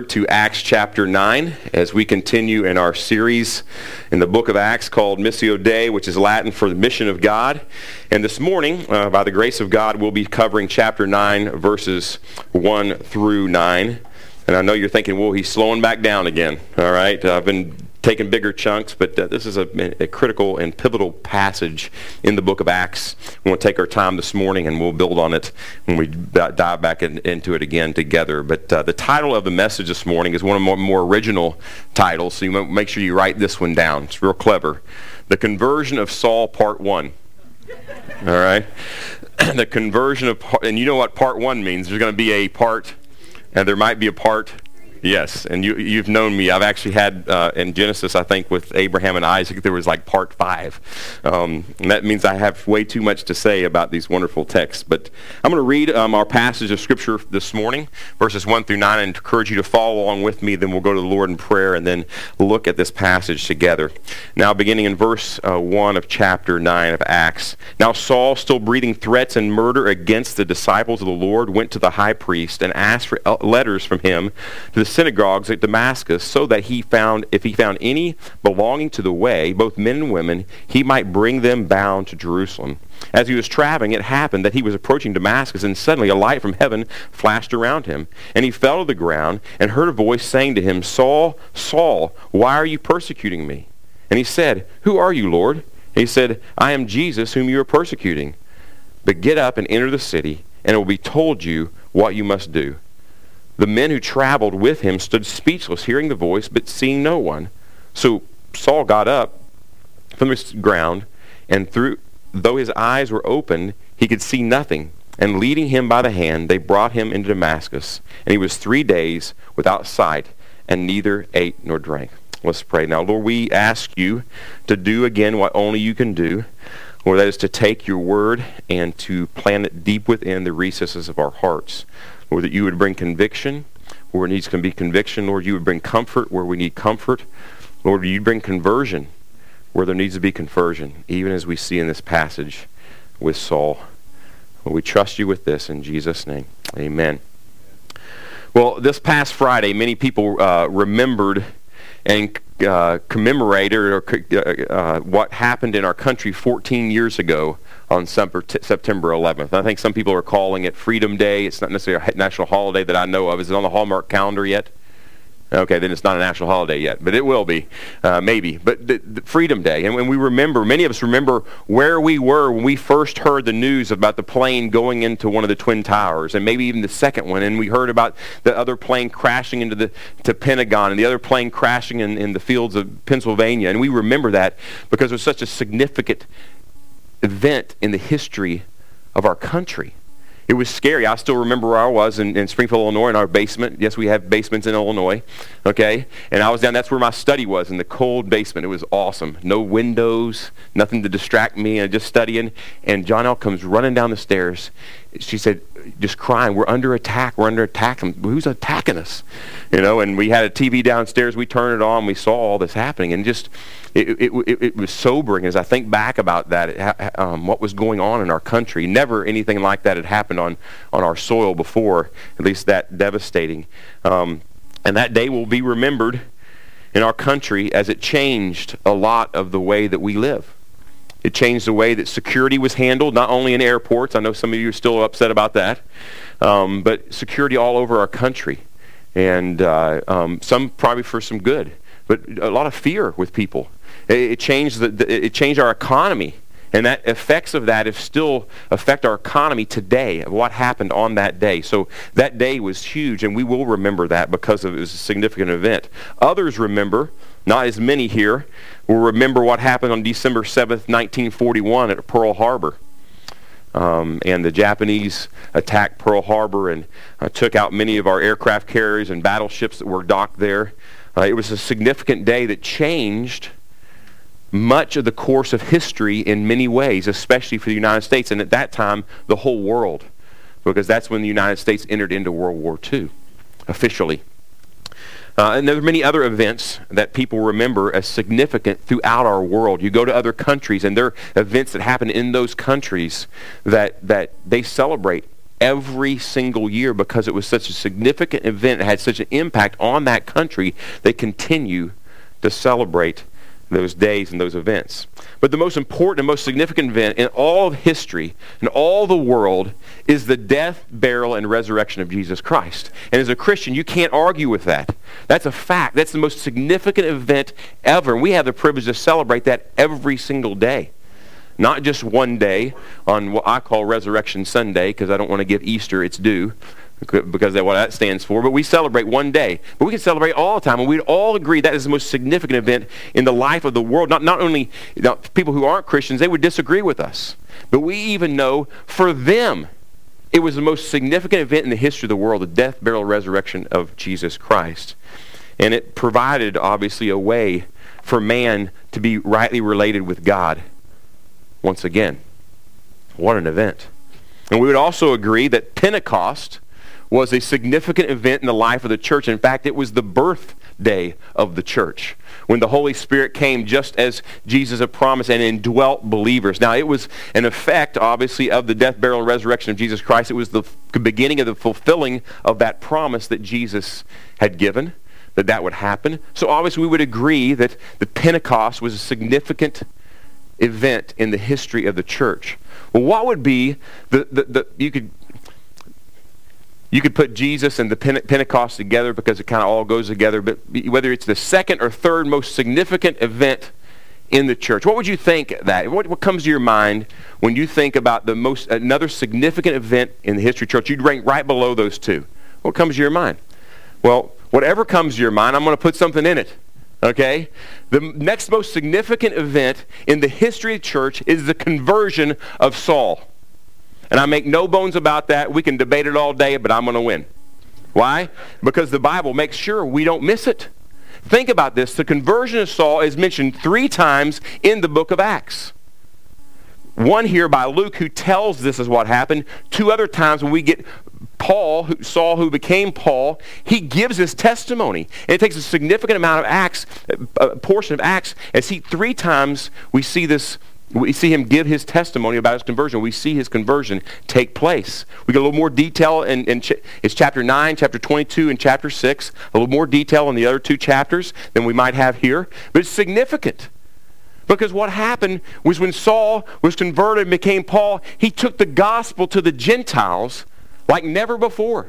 to Acts chapter 9 as we continue in our series in the book of Acts called Missio Dei, which is Latin for the mission of God. And this morning, uh, by the grace of God, we'll be covering chapter 9, verses 1 through 9. And I know you're thinking, well, he's slowing back down again. All right. I've been taking bigger chunks, but uh, this is a, a, critical and pivotal passage in the book of Acts. We want to take our time this morning and we'll build on it when we dive back in, into it again together. But uh, the title of the message this morning is one of the more, more original titles, so you make sure you write this one down. It's real clever. The Conversion of Saul, Part 1. All right? the conversion of, and you know what Part 1 means. There's going to be a part, and there might be a Part Yes, and you, you've known me. I've actually had uh, in Genesis, I think, with Abraham and Isaac, there was like part five. Um, and that means I have way too much to say about these wonderful texts. But I'm going to read um, our passage of Scripture this morning, verses 1 through 9, and encourage you to follow along with me. Then we'll go to the Lord in prayer and then look at this passage together. Now, beginning in verse uh, 1 of chapter 9 of Acts. Now, Saul, still breathing threats and murder against the disciples of the Lord, went to the high priest and asked for uh, letters from him to the synagogues at Damascus, so that he found, if he found any belonging to the way, both men and women, he might bring them bound to Jerusalem. As he was traveling, it happened that he was approaching Damascus, and suddenly a light from heaven flashed around him. And he fell to the ground and heard a voice saying to him, Saul, Saul, why are you persecuting me? And he said, Who are you, Lord? And he said, I am Jesus whom you are persecuting. But get up and enter the city, and it will be told you what you must do. The men who traveled with him stood speechless, hearing the voice, but seeing no one. So Saul got up from the ground, and through, though his eyes were open, he could see nothing. And leading him by the hand, they brought him into Damascus. And he was three days without sight, and neither ate nor drank. Let's pray. Now, Lord, we ask you to do again what only you can do. Lord, that is to take your word and to plant it deep within the recesses of our hearts. Lord, that you would bring conviction where it needs to be conviction. Lord, you would bring comfort where we need comfort. Lord, you'd bring conversion where there needs to be conversion, even as we see in this passage with Saul. Lord, we trust you with this in Jesus' name. Amen. Well, this past Friday, many people uh, remembered and uh, commemorated or, uh, uh, what happened in our country 14 years ago on September 11th. I think some people are calling it Freedom Day. It's not necessarily a national holiday that I know of. Is it on the Hallmark calendar yet? Okay, then it's not a national holiday yet, but it will be, uh, maybe. But the, the Freedom Day, and when we remember, many of us remember where we were when we first heard the news about the plane going into one of the Twin Towers, and maybe even the second one, and we heard about the other plane crashing into the to Pentagon, and the other plane crashing in, in the fields of Pennsylvania, and we remember that because it was such a significant event in the history of our country. It was scary. I still remember where I was in, in, Springfield, Illinois, in our basement. Yes, we have basements in Illinois. Okay? And I was down, that's where my study was, in the cold basement. It was awesome. No windows, nothing to distract me, and just studying. And Janelle comes running down the stairs. She said, just crying, we're under attack, we're under attack. Um, who's attacking us? You know, and we had a TV downstairs. We turned it on. We saw all this happening. And just it, it, it, was sobering as I think back about that, um, what was going on in our country. Never anything like that had happened on, on our soil before, at least that devastating. Um, and that day will be remembered in our country as it changed a lot of the way that we live. It changed the way that security was handled, not only in airports. I know some of you are still upset about that. Um, but security all over our country. And uh, um, some probably for some good. But a lot of fear with people it changed, the, it changed our economy. And that effects of that still affect our economy today, of what happened on that day. So that day was huge, and we will remember that because it was a significant event. Others remember, not as many here, will remember what happened on December 7th, 1941 at Pearl Harbor. Um, and the Japanese attacked Pearl Harbor and uh, took out many of our aircraft carriers and battleships that were docked there. Uh, it was a significant day that changed much of the course of history in many ways, especially for the United States, and at that time, the whole world, because that's when the United States entered into World War II officially. Uh, and there are many other events that people remember as significant throughout our world. You go to other countries, and there are events that happen in those countries that, that they celebrate every single year because it was such a significant event, it had such an impact on that country, they continue to celebrate those days and those events. But the most important and most significant event in all of history, in all the world, is the death, burial, and resurrection of Jesus Christ. And as a Christian, you can't argue with that. That's a fact. That's the most significant event ever. And we have the privilege to celebrate that every single day. Not just one day on what I call Resurrection Sunday, because I don't want to give Easter its due because of what that stands for. But we celebrate one day. But we can celebrate all the time. And we'd all agree that is the most significant event in the life of the world. Not, not only you know, people who aren't Christians, they would disagree with us. But we even know for them, it was the most significant event in the history of the world, the death, burial, resurrection of Jesus Christ. And it provided, obviously, a way for man to be rightly related with God once again. What an event. And we would also agree that Pentecost was a significant event in the life of the church. In fact, it was the birthday of the church when the Holy Spirit came just as Jesus had promised and indwelt believers. Now, it was an effect, obviously, of the death, burial, and resurrection of Jesus Christ. It was the beginning of the fulfilling of that promise that Jesus had given, that that would happen. So obviously, we would agree that the Pentecost was a significant event in the history of the church. Well, what would be the, the, the you could you could put Jesus and the Pentecost together because it kind of all goes together, but whether it's the second or third most significant event in the church, what would you think that? What, what comes to your mind when you think about the most another significant event in the history of church? You'd rank right below those two. What comes to your mind? Well, whatever comes to your mind, I'm going to put something in it. Okay? The next most significant event in the history of the church is the conversion of Saul. And I make no bones about that. We can debate it all day, but I'm going to win. Why? Because the Bible makes sure we don't miss it. Think about this. The conversion of Saul is mentioned three times in the book of Acts. One here by Luke who tells this is what happened. Two other times when we get Paul, Saul who became Paul, he gives his testimony. And it takes a significant amount of Acts, a portion of Acts, as he three times we see this we see him give his testimony about his conversion. We see his conversion take place. We get a little more detail in, in ch- it's chapter 9, chapter 22, and chapter 6. A little more detail in the other two chapters than we might have here. But it's significant. Because what happened was when Saul was converted and became Paul, he took the gospel to the Gentiles like never before.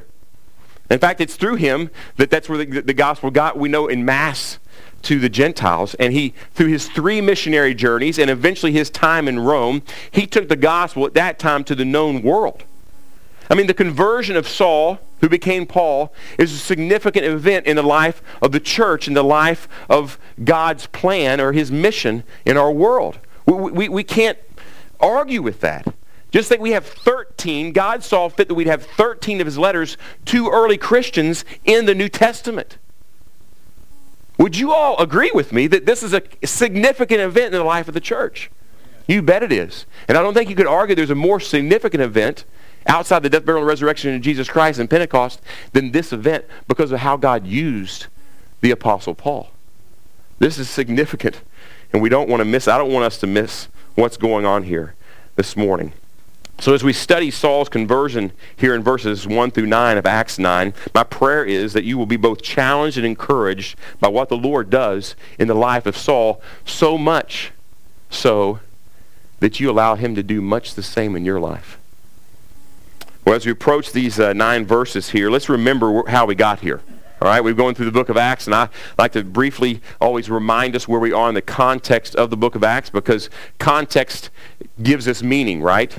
In fact, it's through him that that's where the, the gospel got, we know, in mass to the Gentiles. And he, through his three missionary journeys and eventually his time in Rome, he took the gospel at that time to the known world. I mean, the conversion of Saul, who became Paul, is a significant event in the life of the church, in the life of God's plan or his mission in our world. We, we, we can't argue with that. Just think we have 13, God saw fit that we'd have 13 of his letters to early Christians in the New Testament. Would you all agree with me that this is a significant event in the life of the church? You bet it is. And I don't think you could argue there's a more significant event outside the death, burial, and resurrection of Jesus Christ and Pentecost than this event because of how God used the Apostle Paul. This is significant, and we don't want to miss, I don't want us to miss what's going on here this morning. So as we study Saul's conversion here in verses 1 through 9 of Acts 9, my prayer is that you will be both challenged and encouraged by what the Lord does in the life of Saul, so much so that you allow him to do much the same in your life. Well, as we approach these uh, nine verses here, let's remember how we got here. All right, we're going through the book of Acts, and I like to briefly always remind us where we are in the context of the book of Acts because context gives us meaning, right?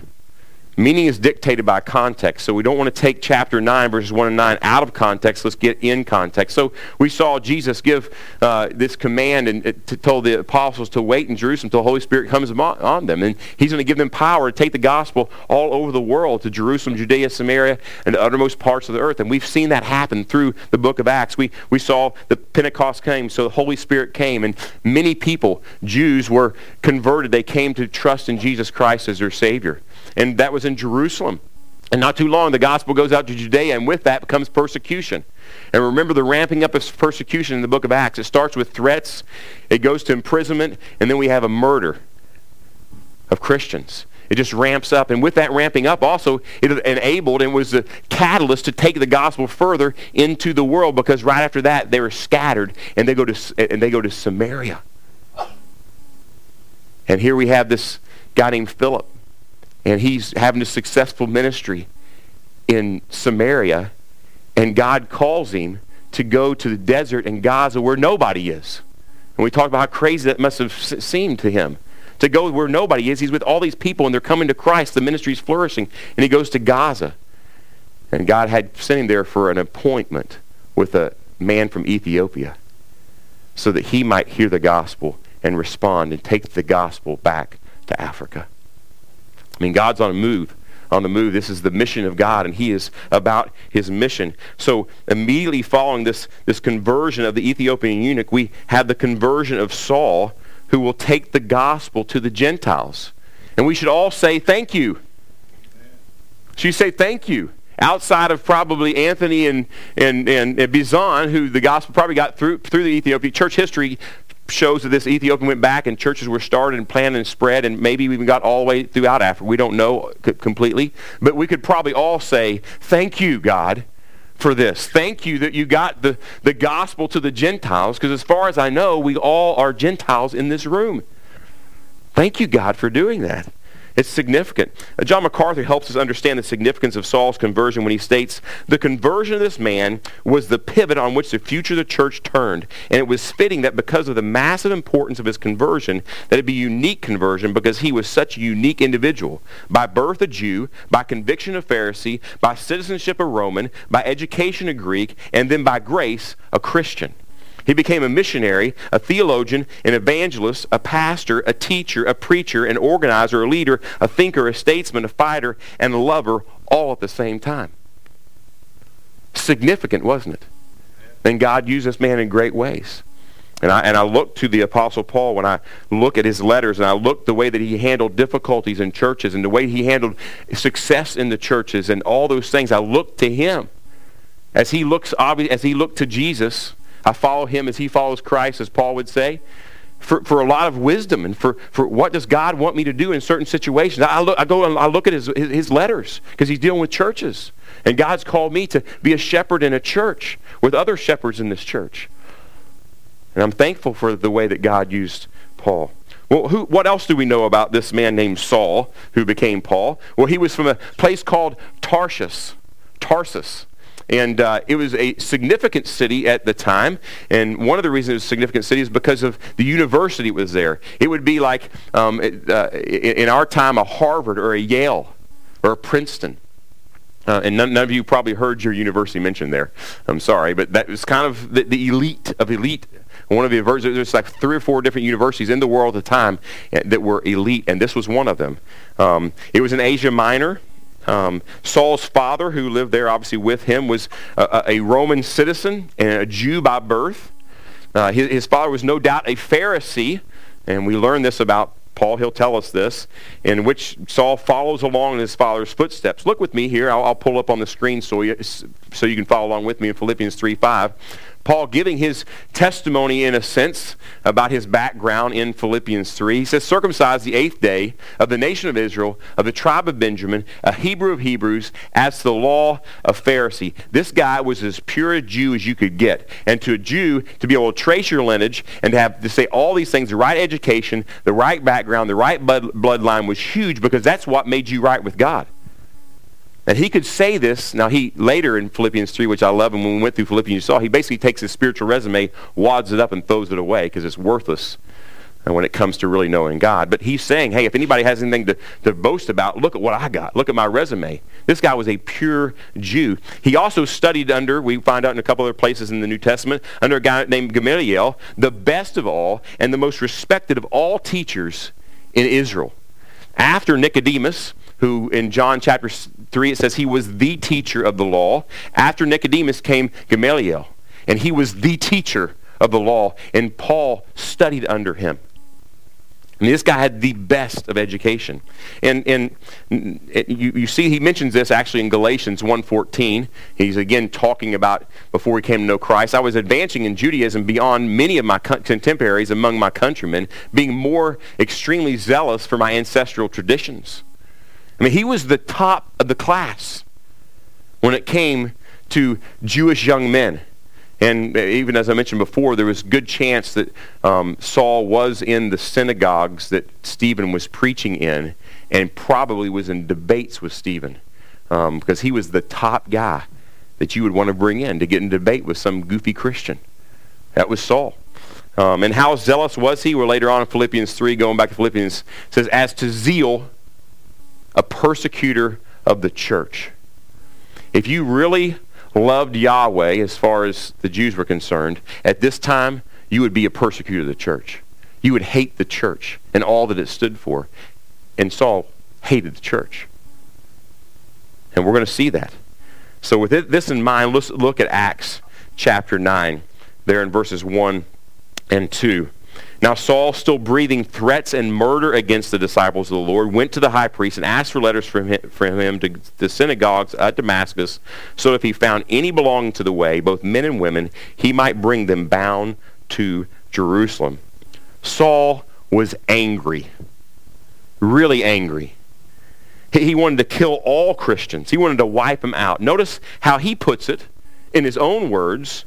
Meaning is dictated by context. So we don't want to take chapter 9, verses 1 and 9 out of context. Let's get in context. So we saw Jesus give uh, this command and uh, to, told the apostles to wait in Jerusalem until the Holy Spirit comes on them. And he's going to give them power to take the gospel all over the world, to Jerusalem, Judea, Samaria, and the uttermost parts of the earth. And we've seen that happen through the book of Acts. We, we saw the Pentecost came, so the Holy Spirit came, and many people, Jews, were converted. They came to trust in Jesus Christ as their Savior and that was in Jerusalem. And not too long, the gospel goes out to Judea, and with that comes persecution. And remember the ramping up of persecution in the book of Acts. It starts with threats, it goes to imprisonment, and then we have a murder of Christians. It just ramps up. And with that ramping up, also, it enabled and was the catalyst to take the gospel further into the world because right after that, they were scattered and they go to, and they go to Samaria. And here we have this guy named Philip. And he's having a successful ministry in Samaria. And God calls him to go to the desert in Gaza where nobody is. And we talked about how crazy that must have seemed to him to go where nobody is. He's with all these people and they're coming to Christ. The ministry's flourishing. And he goes to Gaza. And God had sent him there for an appointment with a man from Ethiopia so that he might hear the gospel and respond and take the gospel back to Africa. I mean, God's on a move on the move. This is the mission of God, and he is about his mission. So immediately following this, this conversion of the Ethiopian eunuch, we have the conversion of Saul, who will take the gospel to the Gentiles. And we should all say thank you. Should say thank you? Outside of probably Anthony and, and, and, and Bizan, who the gospel probably got through, through the Ethiopian church history, shows that this Ethiopian went back and churches were started and planted and spread and maybe even got all the way throughout Africa. We don't know completely. But we could probably all say, thank you, God, for this. Thank you that you got the, the gospel to the Gentiles because as far as I know, we all are Gentiles in this room. Thank you, God, for doing that. It's significant. Uh, John MacArthur helps us understand the significance of Saul's conversion when he states, the conversion of this man was the pivot on which the future of the church turned. And it was fitting that because of the massive importance of his conversion, that it be unique conversion because he was such a unique individual. By birth a Jew, by conviction a Pharisee, by citizenship a Roman, by education a Greek, and then by grace a Christian. He became a missionary, a theologian, an evangelist, a pastor, a teacher, a preacher, an organizer, a leader, a thinker, a statesman, a fighter, and a lover all at the same time. Significant, wasn't it? And God used this man in great ways. And I, and I look to the Apostle Paul when I look at his letters and I look the way that he handled difficulties in churches and the way he handled success in the churches and all those things. I look to him as he looks as he looked to Jesus I follow him as he follows Christ, as Paul would say, for, for a lot of wisdom and for, for what does God want me to do in certain situations. I, look, I go and I look at his, his, his letters because he's dealing with churches. And God's called me to be a shepherd in a church with other shepherds in this church. And I'm thankful for the way that God used Paul. Well, who, what else do we know about this man named Saul who became Paul? Well, he was from a place called Tarsus. Tarsus. And uh, it was a significant city at the time. And one of the reasons it was a significant city is because of the university was there. It would be like, um, uh, in our time, a Harvard or a Yale or a Princeton. Uh, and none, none, of you probably heard your university mentioned there. I'm sorry, but that was kind of the, the elite of elite one of the there's like three or four different universities in the world at the time eh, that were elite, and this was one of them. Um, it was in Asia Minor. Um, Saul's father, who lived there obviously with him, was a, a Roman citizen and a Jew by birth. Uh, his, his, father was no doubt a Pharisee, and we learn this about Paul. He'll tell us this, in which Saul follows along in his father's footsteps. Look with me here. I'll, I'll pull up on the screen so you, so you can follow along with me in Philippians 3 5. Paul giving his testimony in a sense about his background in Philippians 3. He says, circumcised the eighth day of the nation of Israel, of the tribe of Benjamin, a Hebrew of Hebrews, as to the law of Pharisee. This guy was as pure a Jew as you could get. And to a Jew, to be able to trace your lineage and to have to say all these things, the right education, the right background, the right blood, bloodline was huge because that's what made you right with God. And he could say this. Now, he later in Philippians 3, which I love, and when we went through Philippians, you saw, he basically takes his spiritual resume, wads it up, and throws it away because it's worthless uh, when it comes to really knowing God. But he's saying, hey, if anybody has anything to, to boast about, look at what I got. Look at my resume. This guy was a pure Jew. He also studied under, we find out in a couple other places in the New Testament, under a guy named Gamaliel, the best of all and the most respected of all teachers in Israel. After Nicodemus, who in John chapter 3 it says he was the teacher of the law. After Nicodemus came Gamaliel, and he was the teacher of the law, and Paul studied under him. I mean, this guy had the best of education. And, and you, you see he mentions this actually in Galatians 1.14. He's again talking about before he came to know Christ. I was advancing in Judaism beyond many of my contemporaries among my countrymen, being more extremely zealous for my ancestral traditions. I mean, he was the top of the class when it came to Jewish young men. And even as I mentioned before, there was good chance that um, Saul was in the synagogues that Stephen was preaching in and probably was in debates with Stephen um, because he was the top guy that you would want to bring in to get in debate with some goofy Christian. That was Saul. Um, and how zealous was he? Well, later on in Philippians 3, going back to Philippians, says, As to zeal, a persecutor of the church. If you really loved Yahweh as far as the Jews were concerned, at this time, you would be a persecutor of the church. You would hate the church and all that it stood for. And Saul hated the church. And we're going to see that. So with this in mind, let's look at Acts chapter 9, there in verses 1 and 2. Now Saul, still breathing threats and murder against the disciples of the Lord, went to the high priest and asked for letters from him, from him to the synagogues at Damascus, so if he found any belonging to the way, both men and women, he might bring them bound to Jerusalem. Saul was angry, really angry. He wanted to kill all Christians. He wanted to wipe them out. Notice how he puts it in his own words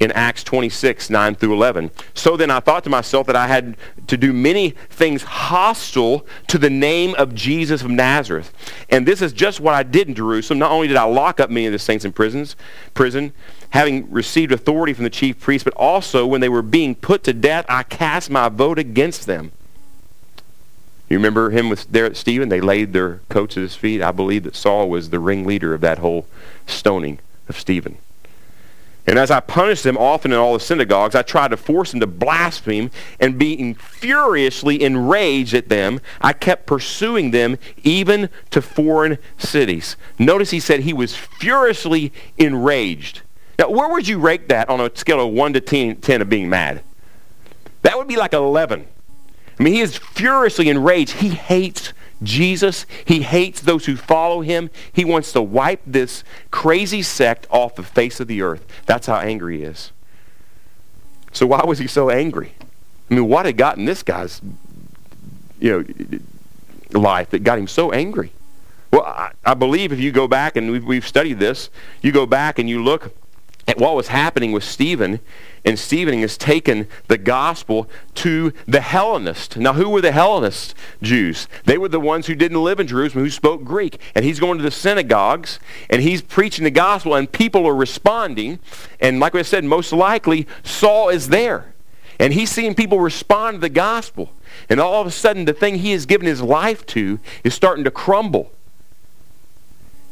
in Acts 26, 9 through 11. So then I thought to myself that I had to do many things hostile to the name of Jesus of Nazareth. And this is just what I did in Jerusalem. Not only did I lock up many of the saints in prisons, prison, having received authority from the chief priests, but also when they were being put to death, I cast my vote against them. You remember him with there at Stephen? They laid their coats at his feet. I believe that Saul was the ringleader of that whole stoning of Stephen. And as I punished them often in all the synagogues, I tried to force them to blaspheme, and being furiously enraged at them, I kept pursuing them even to foreign cities. Notice he said he was furiously enraged. Now, where would you rate that on a scale of 1 to 10, 10 of being mad? That would be like 11. I mean, he is furiously enraged. He hates Jesus. He hates those who follow him. He wants to wipe this crazy sect off the face of the earth. That's how angry he is. So why was he so angry? I mean, what had gotten this guy's you know, life that got him so angry? Well, I, I believe if you go back, and we've, we've studied this, you go back and you look at what was happening with Stephen, and Stephen has taken the gospel to the Hellenists. Now, who were the Hellenist Jews? They were the ones who didn't live in Jerusalem, who spoke Greek. And he's going to the synagogues, and he's preaching the gospel, and people are responding. And like I said, most likely, Saul is there. And he's seeing people respond to the gospel. And all of a sudden, the thing he has given his life to is starting to crumble.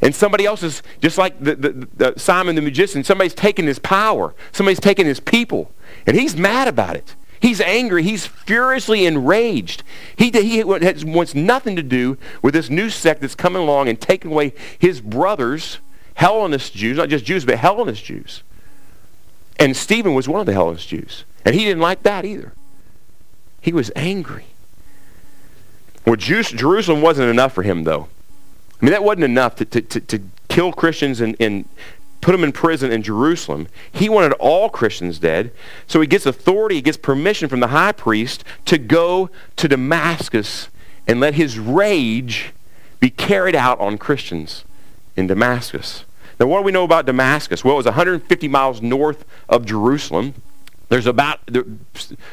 And somebody else is, just like the, the, the Simon the magician, somebody's taking his power. Somebody's taking his people. And he's mad about it. He's angry. He's furiously enraged. He, he wants nothing to do with this new sect that's coming along and taking away his brothers, Hellenist Jews, not just Jews, but Hellenist Jews. And Stephen was one of the Hellenist Jews. And he didn't like that either. He was angry. Well, Jerusalem wasn't enough for him, though. I mean, that wasn't enough to, to, to, to kill Christians and, and put them in prison in Jerusalem. He wanted all Christians dead. So he gets authority, he gets permission from the high priest to go to Damascus and let his rage be carried out on Christians in Damascus. Now, what do we know about Damascus? Well, it was 150 miles north of Jerusalem. There's about,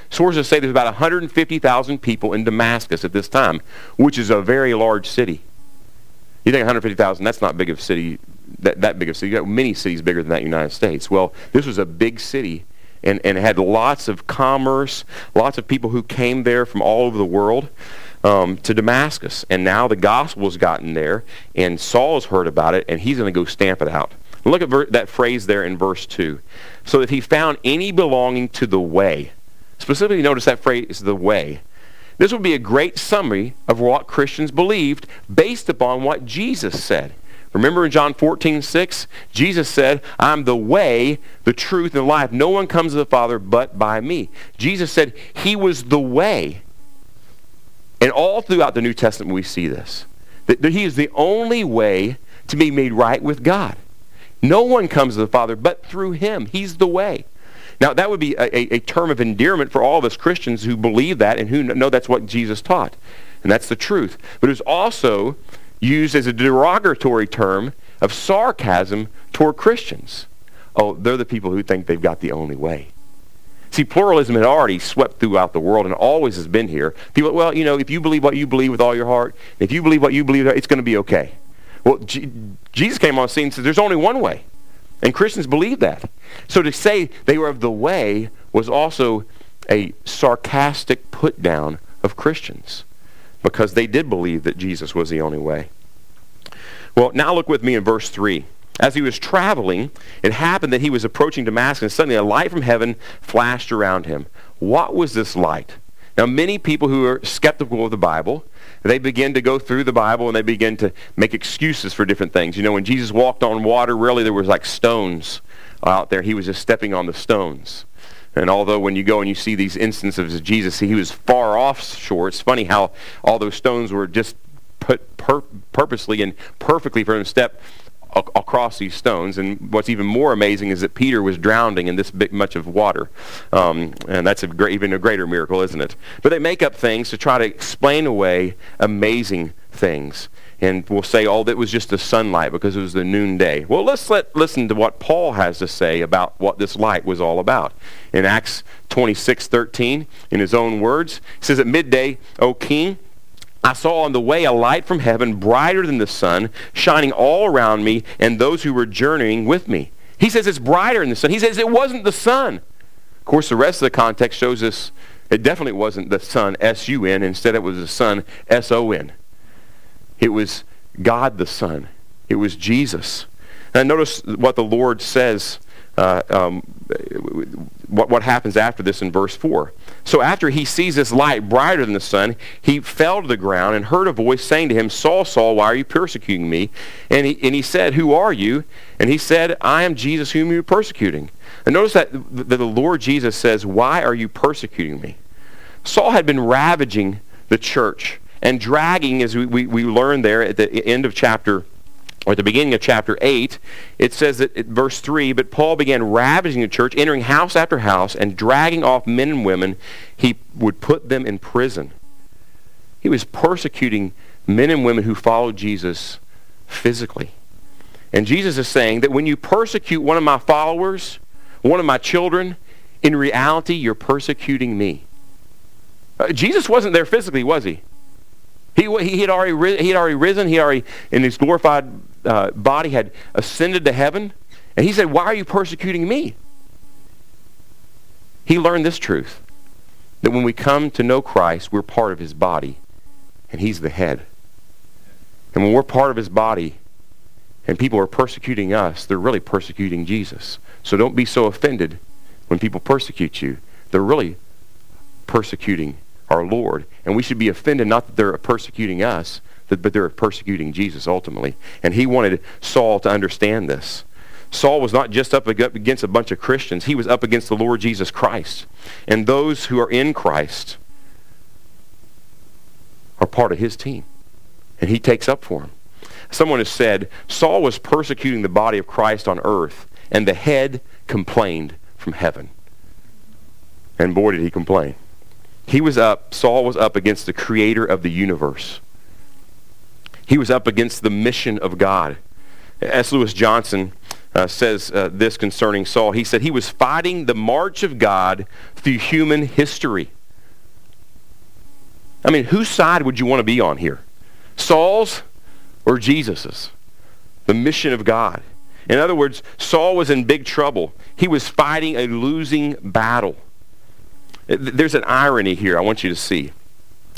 sources say there's about 150,000 people in Damascus at this time, which is a very large city. You think 150,000, that's not big of city, that, that big of a city. You got many cities bigger than that in the United States. Well, this was a big city and, and had lots of commerce, lots of people who came there from all over the world um, to Damascus. And now the gospel's gotten there, and Saul's heard about it, and he's going to go stamp it out. Look at ver- that phrase there in verse 2. So that he found any belonging to the way. Specifically, notice that phrase, the way. This would be a great summary of what Christians believed based upon what Jesus said. Remember in John 14, 6, Jesus said, I'm the way, the truth, and the life. No one comes to the Father but by me. Jesus said he was the way. And all throughout the New Testament we see this. That, that he is the only way to be made right with God. No one comes to the Father but through him. He's the way. Now, that would be a, a, term of endearment for all of us Christians who believe that and who know that's what Jesus taught. And that's the truth. But it was also used as a derogatory term of sarcasm toward Christians. Oh, they're the people who think they've got the only way. See, pluralism had already swept throughout the world and always has been here. People, well, you know, if you believe what you believe with all your heart, if you believe what you believe, it's going to be okay. Well, G- Jesus came on the scene and said, there's only one way. And Christians believe that. So to say they were of the way was also a sarcastic put down of Christians because they did believe that Jesus was the only way. Well, now look with me in verse 3. As he was traveling, it happened that he was approaching Damascus, and suddenly a light from heaven flashed around him. What was this light? Now, many people who are skeptical of the Bible, they begin to go through the Bible and they begin to make excuses for different things. You know, when Jesus walked on water, really there was like stones out there. He was just stepping on the stones. And although when you go and you see these instances of Jesus, he was far offshore. It's funny how all those stones were just put pur- purposely and perfectly for him to step across these stones. And what's even more amazing is that Peter was drowning in this big much of water. Um, and that's a great, even a greater miracle, isn't it? But they make up things to try to explain away amazing things. And we'll say, oh, that was just the sunlight because it was the noonday. Well, let's let, listen to what Paul has to say about what this light was all about. In Acts 26, 13, in his own words, he says, At midday, O king, I saw on the way a light from heaven, brighter than the sun, shining all around me and those who were journeying with me. He says it's brighter than the sun. He says it wasn't the sun. Of course, the rest of the context shows us it definitely wasn't the sun, S-U-N. Instead, it was the sun, S-O-N. It was God the Son. It was Jesus. And notice what the Lord says uh, um, what, what happens after this in verse 4. So after he sees this light brighter than the sun, he fell to the ground and heard a voice saying to him, Saul, Saul, why are you persecuting me? And he, and he said, Who are you? And he said, I am Jesus whom you are persecuting. And notice that the, the Lord Jesus says, Why are you persecuting me? Saul had been ravaging the church and dragging, as we, we, we learn there at the end of chapter or at the beginning of chapter 8, it says that at verse 3, but Paul began ravaging the church, entering house after house, and dragging off men and women. He would put them in prison. He was persecuting men and women who followed Jesus physically. And Jesus is saying that when you persecute one of my followers, one of my children, in reality, you're persecuting me. Uh, Jesus wasn't there physically, was he? He, he, had already, he had already risen. He already, in his glorified uh, body, had ascended to heaven. And he said, why are you persecuting me? He learned this truth, that when we come to know Christ, we're part of his body, and he's the head. And when we're part of his body, and people are persecuting us, they're really persecuting Jesus. So don't be so offended when people persecute you. They're really persecuting our Lord. And we should be offended not that they're persecuting us, but they're persecuting Jesus ultimately. And he wanted Saul to understand this. Saul was not just up against a bunch of Christians. He was up against the Lord Jesus Christ. And those who are in Christ are part of his team. And he takes up for them. Someone has said, Saul was persecuting the body of Christ on earth, and the head complained from heaven. And boy, did he complain. He was up, Saul was up against the creator of the universe. He was up against the mission of God. S. Lewis Johnson uh, says uh, this concerning Saul. He said he was fighting the march of God through human history. I mean, whose side would you want to be on here? Saul's or Jesus's? The mission of God. In other words, Saul was in big trouble. He was fighting a losing battle. There's an irony here I want you to see.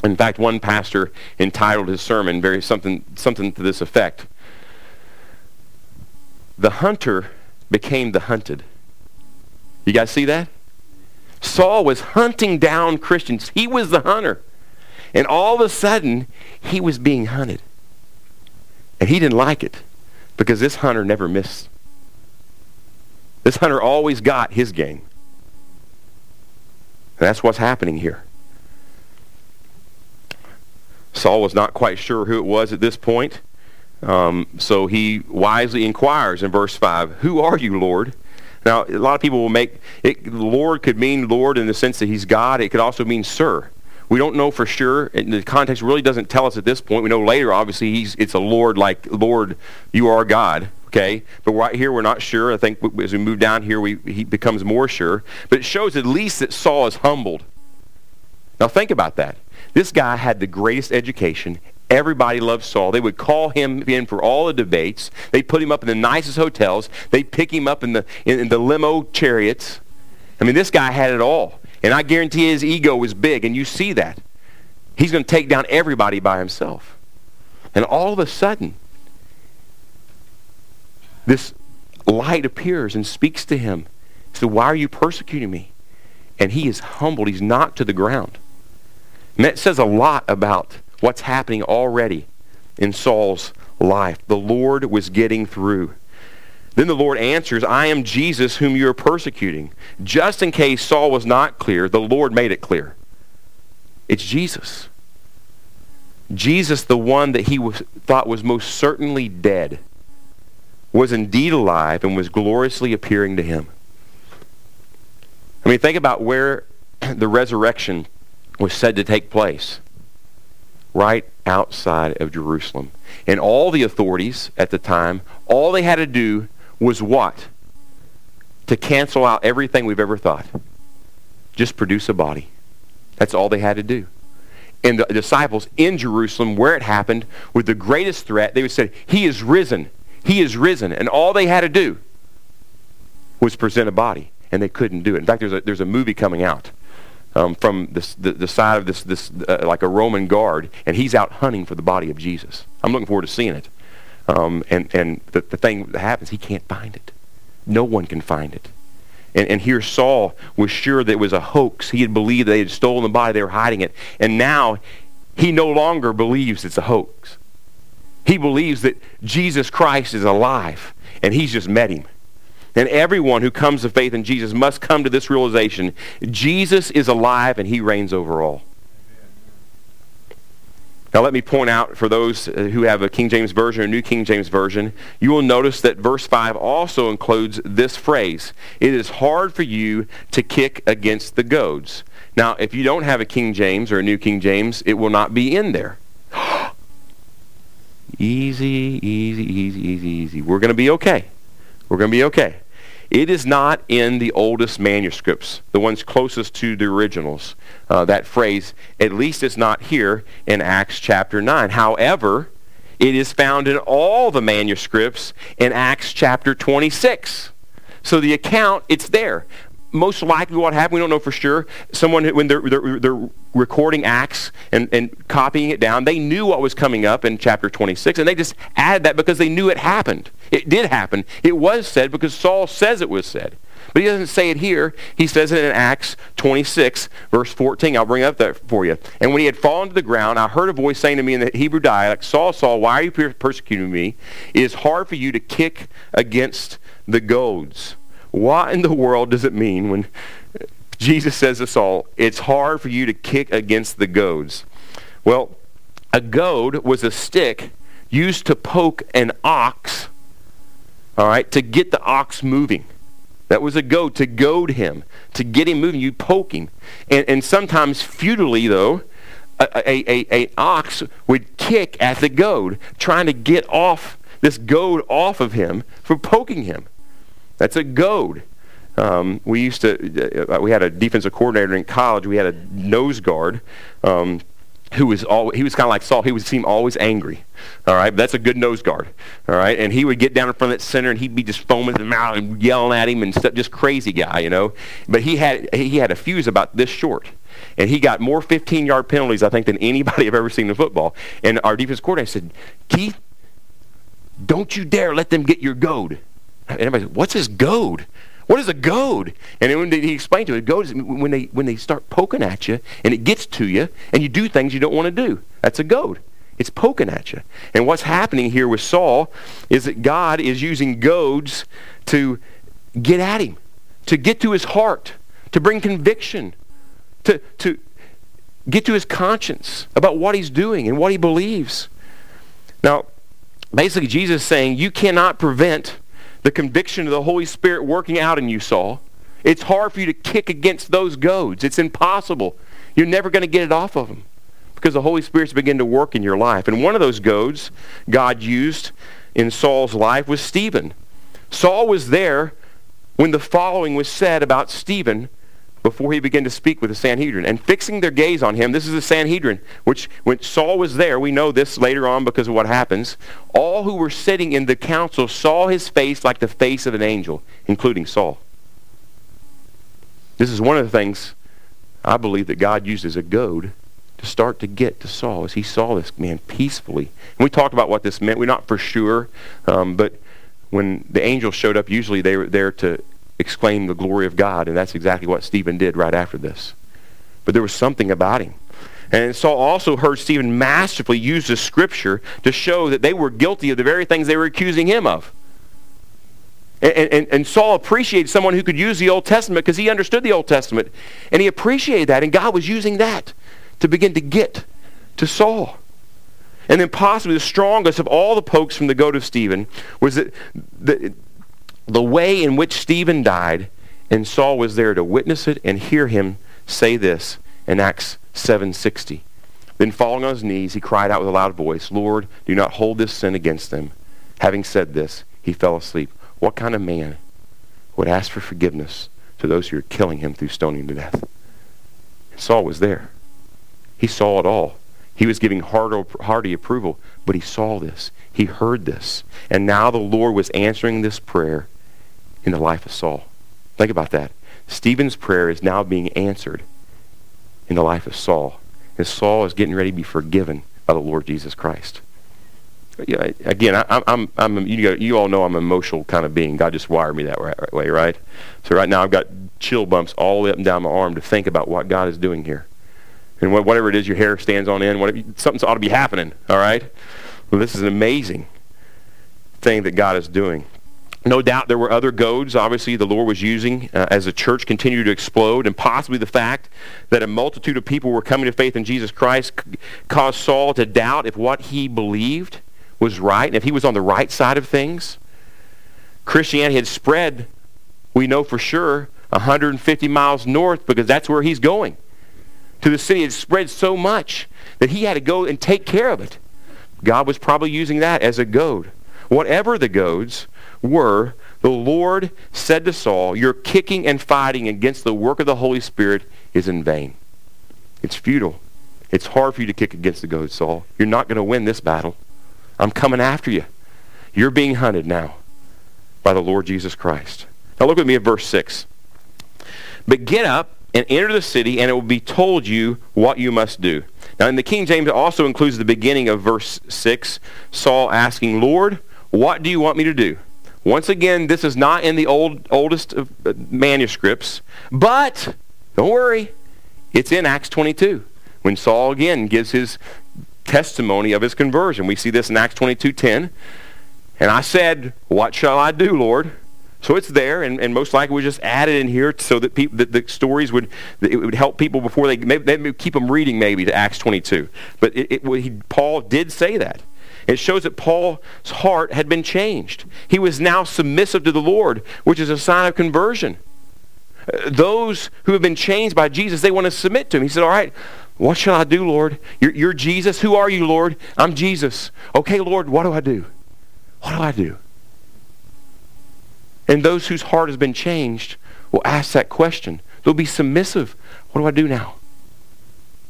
In fact, one pastor entitled his sermon very something, something to this effect. The hunter became the hunted. You guys see that? Saul was hunting down Christians. He was the hunter. And all of a sudden, he was being hunted. And he didn't like it because this hunter never missed. This hunter always got his game. And that's what's happening here. Saul was not quite sure who it was at this point. Um, so he wisely inquires in verse 5, Who are you, Lord? Now, a lot of people will make it, Lord could mean Lord in the sense that he's God. It could also mean Sir, We don't know for sure. And the context really doesn't tell us at this point. We know later, obviously, he's, it's a Lord like, Lord, you are God. Okay? But right here, we're not sure. I think as we move down here, we, he becomes more sure. But it shows at least that Saul is humbled. Now think about that. This guy had the greatest education. Everybody loved Saul. They would call him in for all the debates. They'd put him up in the nicest hotels. They'd pick him up in the, in, in the limo chariots. I mean, this guy had it all. And I guarantee his ego was big, and you see that. He's going to take down everybody by himself. And all of a sudden, this light appears and speaks to him. He So why are you persecuting me? And he is humbled. He's knocked to the ground. And that says a lot about what's happening already in Saul's life. The Lord was getting through. Then the Lord answers, I am Jesus whom you are persecuting. Just in case Saul was not clear, the Lord made it clear. It's Jesus. Jesus, the one that he was, thought was most certainly dead, was indeed alive and was gloriously appearing to him. I mean, think about where the resurrection was said to take place. Right outside of Jerusalem. And all the authorities at the time, all they had to do was what? To cancel out everything we've ever thought. Just produce a body. That's all they had to do. And the disciples in Jerusalem, where it happened, with the greatest threat, they would say, He is risen. He is risen. And all they had to do was present a body. And they couldn't do it. In fact, there's a, there's a movie coming out um, from this, the, the side of this, this uh, like a Roman guard, and he's out hunting for the body of Jesus. I'm looking forward to seeing it. Um, and and the, the thing that happens, he can't find it. No one can find it. And, and here Saul was sure that it was a hoax. He had believed they had stolen the body, they were hiding it. And now he no longer believes it's a hoax. He believes that Jesus Christ is alive, and he's just met him. And everyone who comes to faith in Jesus must come to this realization. Jesus is alive and he reigns over all. Now, let me point out for those uh, who have a King James Version or New King James Version, you will notice that verse 5 also includes this phrase It is hard for you to kick against the goads. Now, if you don't have a King James or a New King James, it will not be in there. easy, easy, easy, easy, easy. We're going to be okay. We're going to be okay. It is not in the oldest manuscripts, the ones closest to the originals. Uh, that phrase, at least it's not here in Acts chapter 9. However, it is found in all the manuscripts in Acts chapter 26. So the account, it's there most likely what happened, we don't know for sure, someone, when they're, they're, they're, recording Acts and, and copying it down, they knew what was coming up in chapter 26, and they just added that because they knew it happened. It did happen. It was said because Saul says it was said. But he doesn't say it here. He says it in Acts 26, verse 14. I'll bring up that for you. And when he had fallen to the ground, I heard a voice saying to me in the Hebrew dialect, Saul, Saul, why are you persecuting me? It is hard for you to kick against the goads. What in the world does it mean when Jesus says to Saul, it's hard for you to kick against the goads? Well, a goad was a stick used to poke an ox, all right, to get the ox moving. That was a goad, to goad him, to get him moving. You poke him. And, and sometimes futilely, though, a, a, a ox would kick at the goad, trying to get off this goad off of him for poking him. That's a goad. Um, we used to, uh, we had a defensive coordinator in college. We had a nose guard um, who was all, he was kind of like Saul. He would seem always angry. All right, that's a good nose guard. All right, and he would get down in front of that center and he'd be just foaming at the mouth and yelling at him and stuff, just crazy guy, you know. But he had he had a fuse about this short. And he got more 15-yard penalties, I think, than anybody I've ever seen in football. And our defense coordinator said, Keith, don't you dare let them get your goad. Everybody what's this goad? What is a goad? And when he explained to it, goad is when they, when they start poking at you and it gets to you and you do things you don't want to do. That's a goad. It's poking at you. And what's happening here with Saul is that God is using goads to get at him, to get to his heart, to bring conviction, to, to get to his conscience about what he's doing and what he believes. Now, basically, Jesus is saying you cannot prevent the conviction of the Holy Spirit working out in you, Saul. It's hard for you to kick against those goads. It's impossible. You're never going to get it off of them because the Holy Spirit's begin to work in your life. And one of those goads God used in Saul's life was Stephen. Saul was there when the following was said about Stephen before he began to speak with the Sanhedrin. And fixing their gaze on him, this is the Sanhedrin, which when Saul was there, we know this later on because of what happens, all who were sitting in the council saw his face like the face of an angel, including Saul. This is one of the things I believe that God used as a goad to start to get to Saul as he saw this man peacefully. And we talked about what this meant. We're not for sure, um, but when the angels showed up, usually they were there to exclaim the glory of God, and that's exactly what Stephen did right after this. But there was something about him. And Saul also heard Stephen masterfully use the scripture to show that they were guilty of the very things they were accusing him of. And, and, and Saul appreciated someone who could use the Old Testament because he understood the Old Testament. And he appreciated that, and God was using that to begin to get to Saul. And then possibly the strongest of all the pokes from the goad of Stephen was that the, the way in which Stephen died, and Saul was there to witness it and hear him say this in Acts 7.60. Then falling on his knees, he cried out with a loud voice, Lord, do not hold this sin against them. Having said this, he fell asleep. What kind of man would ask for forgiveness to those who are killing him through stoning to death? And Saul was there. He saw it all. He was giving hearty approval, but he saw this. He heard this. And now the Lord was answering this prayer in the life of Saul. Think about that. Stephen's prayer is now being answered in the life of Saul. And Saul is getting ready to be forgiven by the Lord Jesus Christ. Yeah, again, I, I'm, I'm, you, you all know I'm an emotional kind of being. God just wired me that way, right? So right now I've got chill bumps all the way up and down my arm to think about what God is doing here. And whatever it is your hair stands on end, whatever, something ought to be happening, all right? Well, this is an amazing thing that God is doing. No doubt there were other goads, obviously, the Lord was using uh, as the church continued to explode, and possibly the fact that a multitude of people were coming to faith in Jesus Christ caused Saul to doubt if what he believed was right and if he was on the right side of things. Christianity had spread, we know for sure, 150 miles north because that's where he's going. To the city, it spread so much that he had to go and take care of it. God was probably using that as a goad. Whatever the goads, were, the Lord said to Saul, Your kicking and fighting against the work of the Holy Spirit is in vain. It's futile. It's hard for you to kick against the goad, Saul. You're not going to win this battle. I'm coming after you. You're being hunted now by the Lord Jesus Christ. Now look with me at verse 6. But get up and enter the city, and it will be told you what you must do. Now in the King James, it also includes the beginning of verse 6, Saul asking, Lord, what do you want me to do? Once again, this is not in the old oldest uh, manuscripts, but don't worry, it's in Acts 22 when Saul again gives his testimony of his conversion. We see this in Acts 22:10. And I said, "What shall I do, Lord?" So it's there, and, and most likely we just added in here so that, people, that the stories would it would help people before they maybe, they keep them reading maybe to Acts 22. But it, it, he, Paul did say that. It shows that Paul's heart had been changed. He was now submissive to the Lord, which is a sign of conversion. Those who have been changed by Jesus, they want to submit to him. He said, all right, what shall I do, Lord? You're, you're Jesus. Who are you, Lord? I'm Jesus. Okay, Lord, what do I do? What do I do? And those whose heart has been changed will ask that question. They'll be submissive. What do I do now?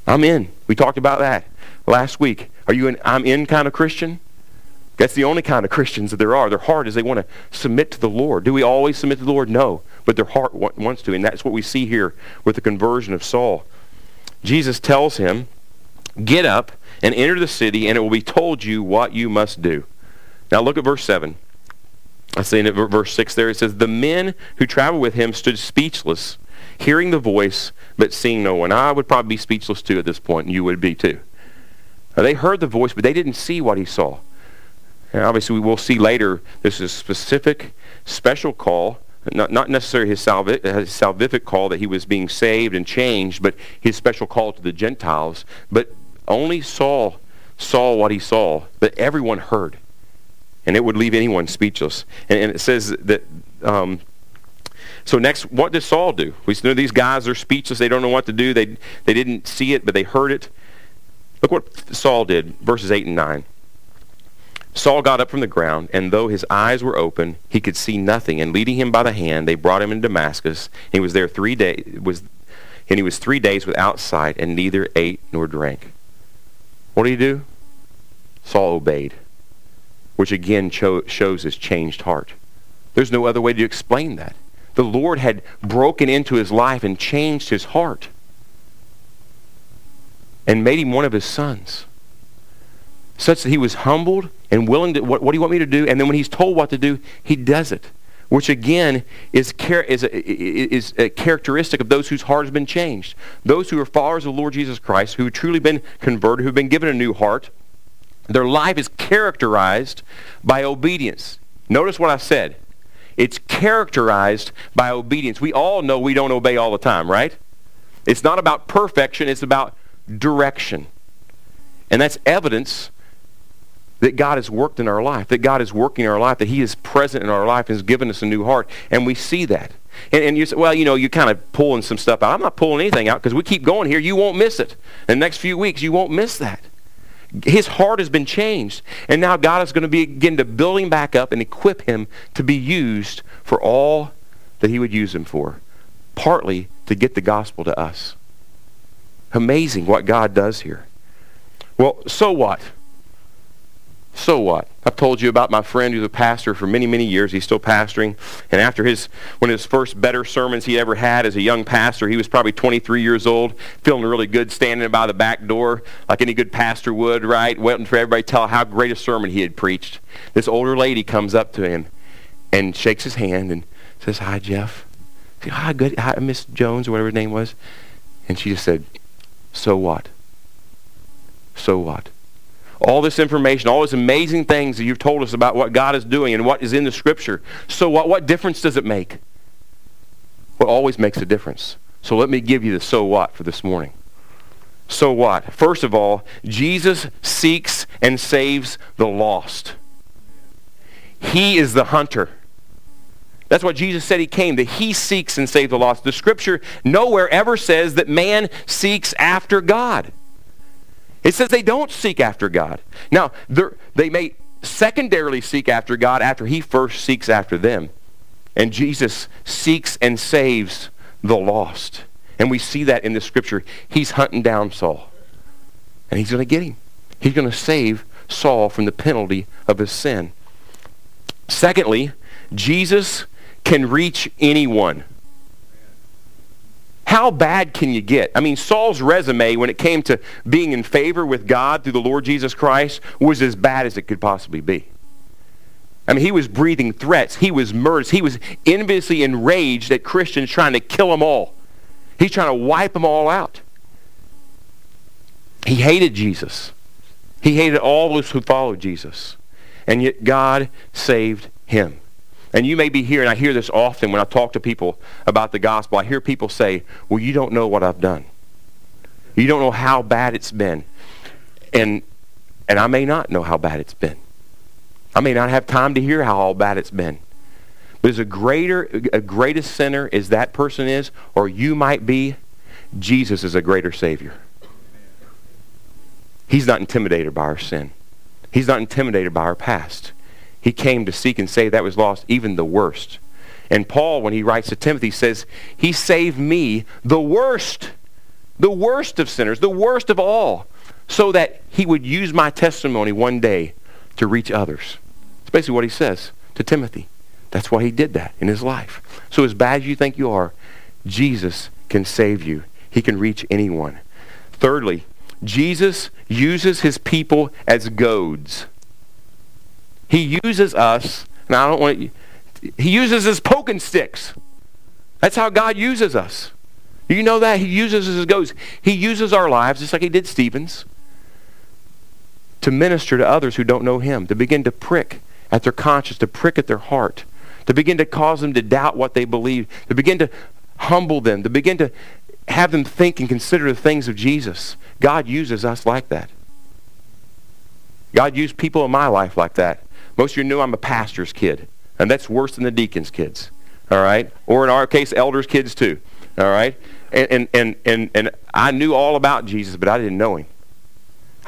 I'm in. We talked about that last week. Are you an I'm in kind of Christian? That's the only kind of Christians that there are. Their heart is they want to submit to the Lord. Do we always submit to the Lord? No. But their heart wants to. And that's what we see here with the conversion of Saul. Jesus tells him, Get up and enter the city, and it will be told you what you must do. Now look at verse 7. I see in verse 6 there, it says, The men who traveled with him stood speechless, hearing the voice, but seeing no one. I would probably be speechless too at this point, and you would be too. Now, they heard the voice, but they didn't see what he saw. And obviously, we will see later this is a specific, special call, not, not necessarily his, salvi- his salvific call that he was being saved and changed, but his special call to the Gentiles. But only Saul saw what he saw, but everyone heard. And it would leave anyone speechless. And, and it says that um, So next, what does Saul do? We know these guys are speechless. They don't know what to do. They, they didn't see it, but they heard it. Look what Saul did, verses 8 and 9. Saul got up from the ground, and though his eyes were open, he could see nothing. And leading him by the hand, they brought him into Damascus. He was there three days. And he was three days without sight, and neither ate nor drank. What did he do? Saul obeyed, which again cho- shows his changed heart. There's no other way to explain that. The Lord had broken into his life and changed his heart and made him one of his sons such that he was humbled and willing to, what, what do you want me to do? And then when he's told what to do, he does it, which again is, char- is, a, is a characteristic of those whose heart has been changed. Those who are followers of the Lord Jesus Christ, who have truly been converted, who have been given a new heart, their life is characterized by obedience. Notice what I said. It's characterized by obedience. We all know we don't obey all the time, right? It's not about perfection, it's about direction. And that's evidence that God has worked in our life, that God is working in our life, that he is present in our life and has given us a new heart. And we see that. And, and you say, well, you know, you're kind of pulling some stuff out. I'm not pulling anything out because we keep going here. You won't miss it. In the next few weeks, you won't miss that. His heart has been changed. And now God is going to begin to build him back up and equip him to be used for all that he would use him for. Partly to get the gospel to us. Amazing what God does here. Well, so what? So what? I've told you about my friend who's a pastor for many, many years. He's still pastoring. And after his, one of his first better sermons he ever had as a young pastor, he was probably 23 years old, feeling really good, standing by the back door like any good pastor would, right? Waiting for everybody to tell how great a sermon he had preached. This older lady comes up to him and shakes his hand and says, Hi, Jeff. Hi, good. Hi, Miss Jones, or whatever her name was. And she just said, So what? So what? all this information, all these amazing things that you've told us about what God is doing and what is in the Scripture. So what, what difference does it make? What always makes a difference. So let me give you the so what for this morning. So what? First of all, Jesus seeks and saves the lost. He is the hunter. That's what Jesus said he came, that he seeks and saves the lost. The scripture nowhere ever says that man seeks after God. It says they don't seek after God. Now, they may secondarily seek after God after he first seeks after them. And Jesus seeks and saves the lost. And we see that in the scripture. He's hunting down Saul. And he's going to get him. He's going to save Saul from the penalty of his sin. Secondly, Jesus can reach anyone. How bad can you get? I mean, Saul's resume when it came to being in favor with God through the Lord Jesus Christ was as bad as it could possibly be. I mean, he was breathing threats. He was murderous. He was enviously enraged at Christians trying to kill them all. He's trying to wipe them all out. He hated Jesus. He hated all those who followed Jesus. And yet God saved him. And you may be here, and I hear this often when I talk to people about the gospel. I hear people say, well, you don't know what I've done. You don't know how bad it's been. And, and I may not know how bad it's been. I may not have time to hear how bad it's been. But as a greater, a greatest sinner as that person is, or you might be, Jesus is a greater Savior. He's not intimidated by our sin. He's not intimidated by our past. He came to seek and save that was lost, even the worst. And Paul, when he writes to Timothy, says, He saved me, the worst, the worst of sinners, the worst of all, so that he would use my testimony one day to reach others. That's basically what he says to Timothy. That's why he did that in his life. So as bad as you think you are, Jesus can save you. He can reach anyone. Thirdly, Jesus uses his people as goads. He uses us, and I don't want he uses his poking sticks. That's how God uses us. You know that? He uses us as goes. He uses our lives, just like he did Stephen's, to minister to others who don't know him, to begin to prick at their conscience, to prick at their heart, to begin to cause them to doubt what they believe, to begin to humble them, to begin to have them think and consider the things of Jesus. God uses us like that. God used people in my life like that. Most of you know I'm a pastor's kid, and that's worse than the deacon's kids. All right? Or in our case, elders' kids too. All right? And, and, and, and, and I knew all about Jesus, but I didn't know him.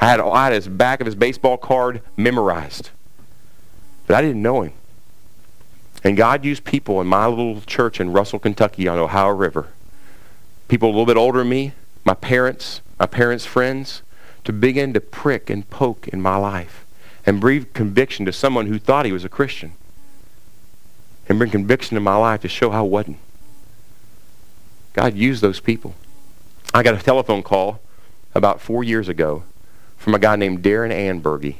I had, I had his back of his baseball card memorized. But I didn't know him. And God used people in my little church in Russell, Kentucky on Ohio River. People a little bit older than me, my parents, my parents' friends, to begin to prick and poke in my life and bring conviction to someone who thought he was a Christian. And bring conviction in my life to show how I wasn't. God used those people. I got a telephone call about four years ago from a guy named Darren Anbergy,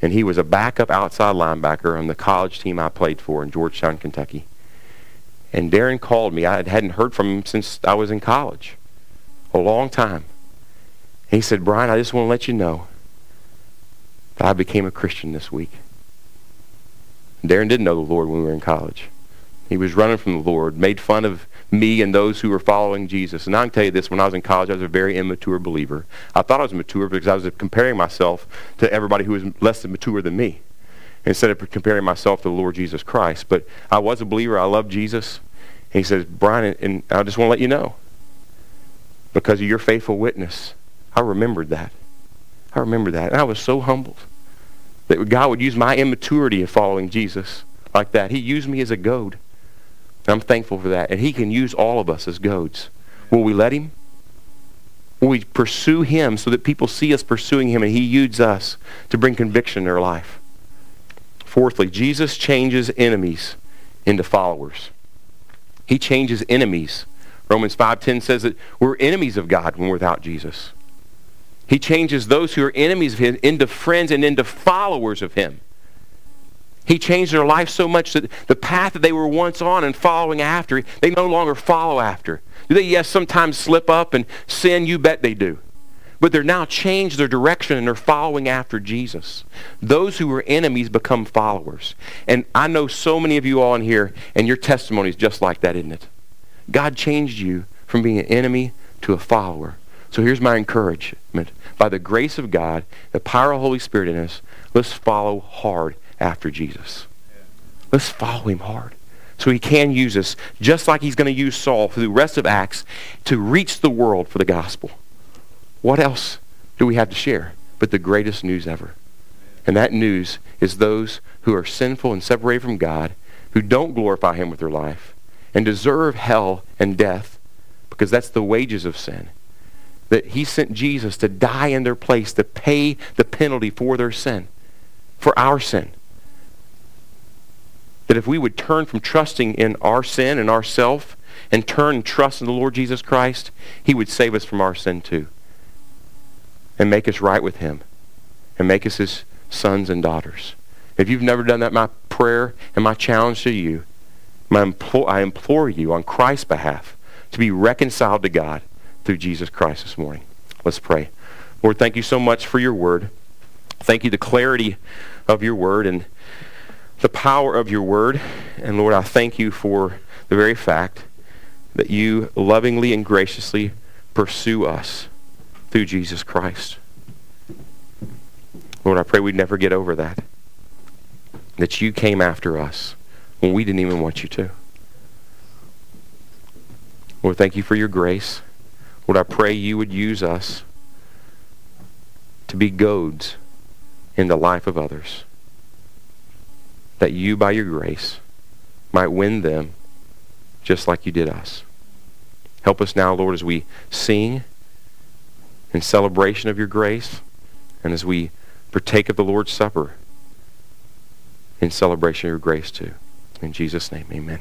and he was a backup outside linebacker on the college team I played for in Georgetown, Kentucky. And Darren called me. I hadn't heard from him since I was in college, a long time. he said, Brian, I just want to let you know that I became a Christian this week. Darren didn't know the Lord when we were in college. He was running from the Lord, made fun of me and those who were following Jesus. And I can tell you this, when I was in college, I was a very immature believer. I thought I was mature because I was comparing myself to everybody who was less mature than me instead of comparing myself to the Lord Jesus Christ. But I was a believer. I loved Jesus. And he says, Brian, and I just want to let you know, because of your faithful witness, I remembered that. I remember that. And I was so humbled that God would use my immaturity in following Jesus like that. He used me as a goad. I'm thankful for that. And he can use all of us as goads. Will we let him? Will we pursue him so that people see us pursuing him and he uses us to bring conviction in their life? Fourthly, Jesus changes enemies into followers. He changes enemies. Romans 5.10 says that we're enemies of God when we're without Jesus. He changes those who are enemies of him into friends and into followers of him. He changed their life so much that the path that they were once on and following after, they no longer follow after. Do they, yes, sometimes slip up and sin? You bet they do. But they're now changed their direction and they're following after Jesus. Those who were enemies become followers. And I know so many of you all in here, and your testimony is just like that, isn't it? God changed you from being an enemy to a follower. So here's my encouragement. By the grace of God, the power of the Holy Spirit in us, let's follow hard after Jesus. Let's follow him hard. So he can use us, just like he's going to use Saul for the rest of Acts, to reach the world for the gospel. What else do we have to share but the greatest news ever? And that news is those who are sinful and separated from God, who don't glorify him with their life, and deserve hell and death, because that's the wages of sin. That he sent Jesus to die in their place, to pay the penalty for their sin, for our sin that if we would turn from trusting in our sin and ourself and turn and trust in the Lord Jesus Christ, he would save us from our sin too and make us right with him and make us his sons and daughters. If you've never done that, my prayer and my challenge to you, my I implore you on Christ's behalf to be reconciled to God through Jesus Christ this morning. Let's pray. Lord, thank you so much for your word. Thank you the clarity of your word and the power of your word. And Lord, I thank you for the very fact that you lovingly and graciously pursue us through Jesus Christ. Lord, I pray we'd never get over that. That you came after us when we didn't even want you to. Lord, thank you for your grace. Lord, I pray you would use us to be goads in the life of others that you, by your grace, might win them just like you did us. Help us now, Lord, as we sing in celebration of your grace and as we partake of the Lord's Supper in celebration of your grace too. In Jesus' name, amen.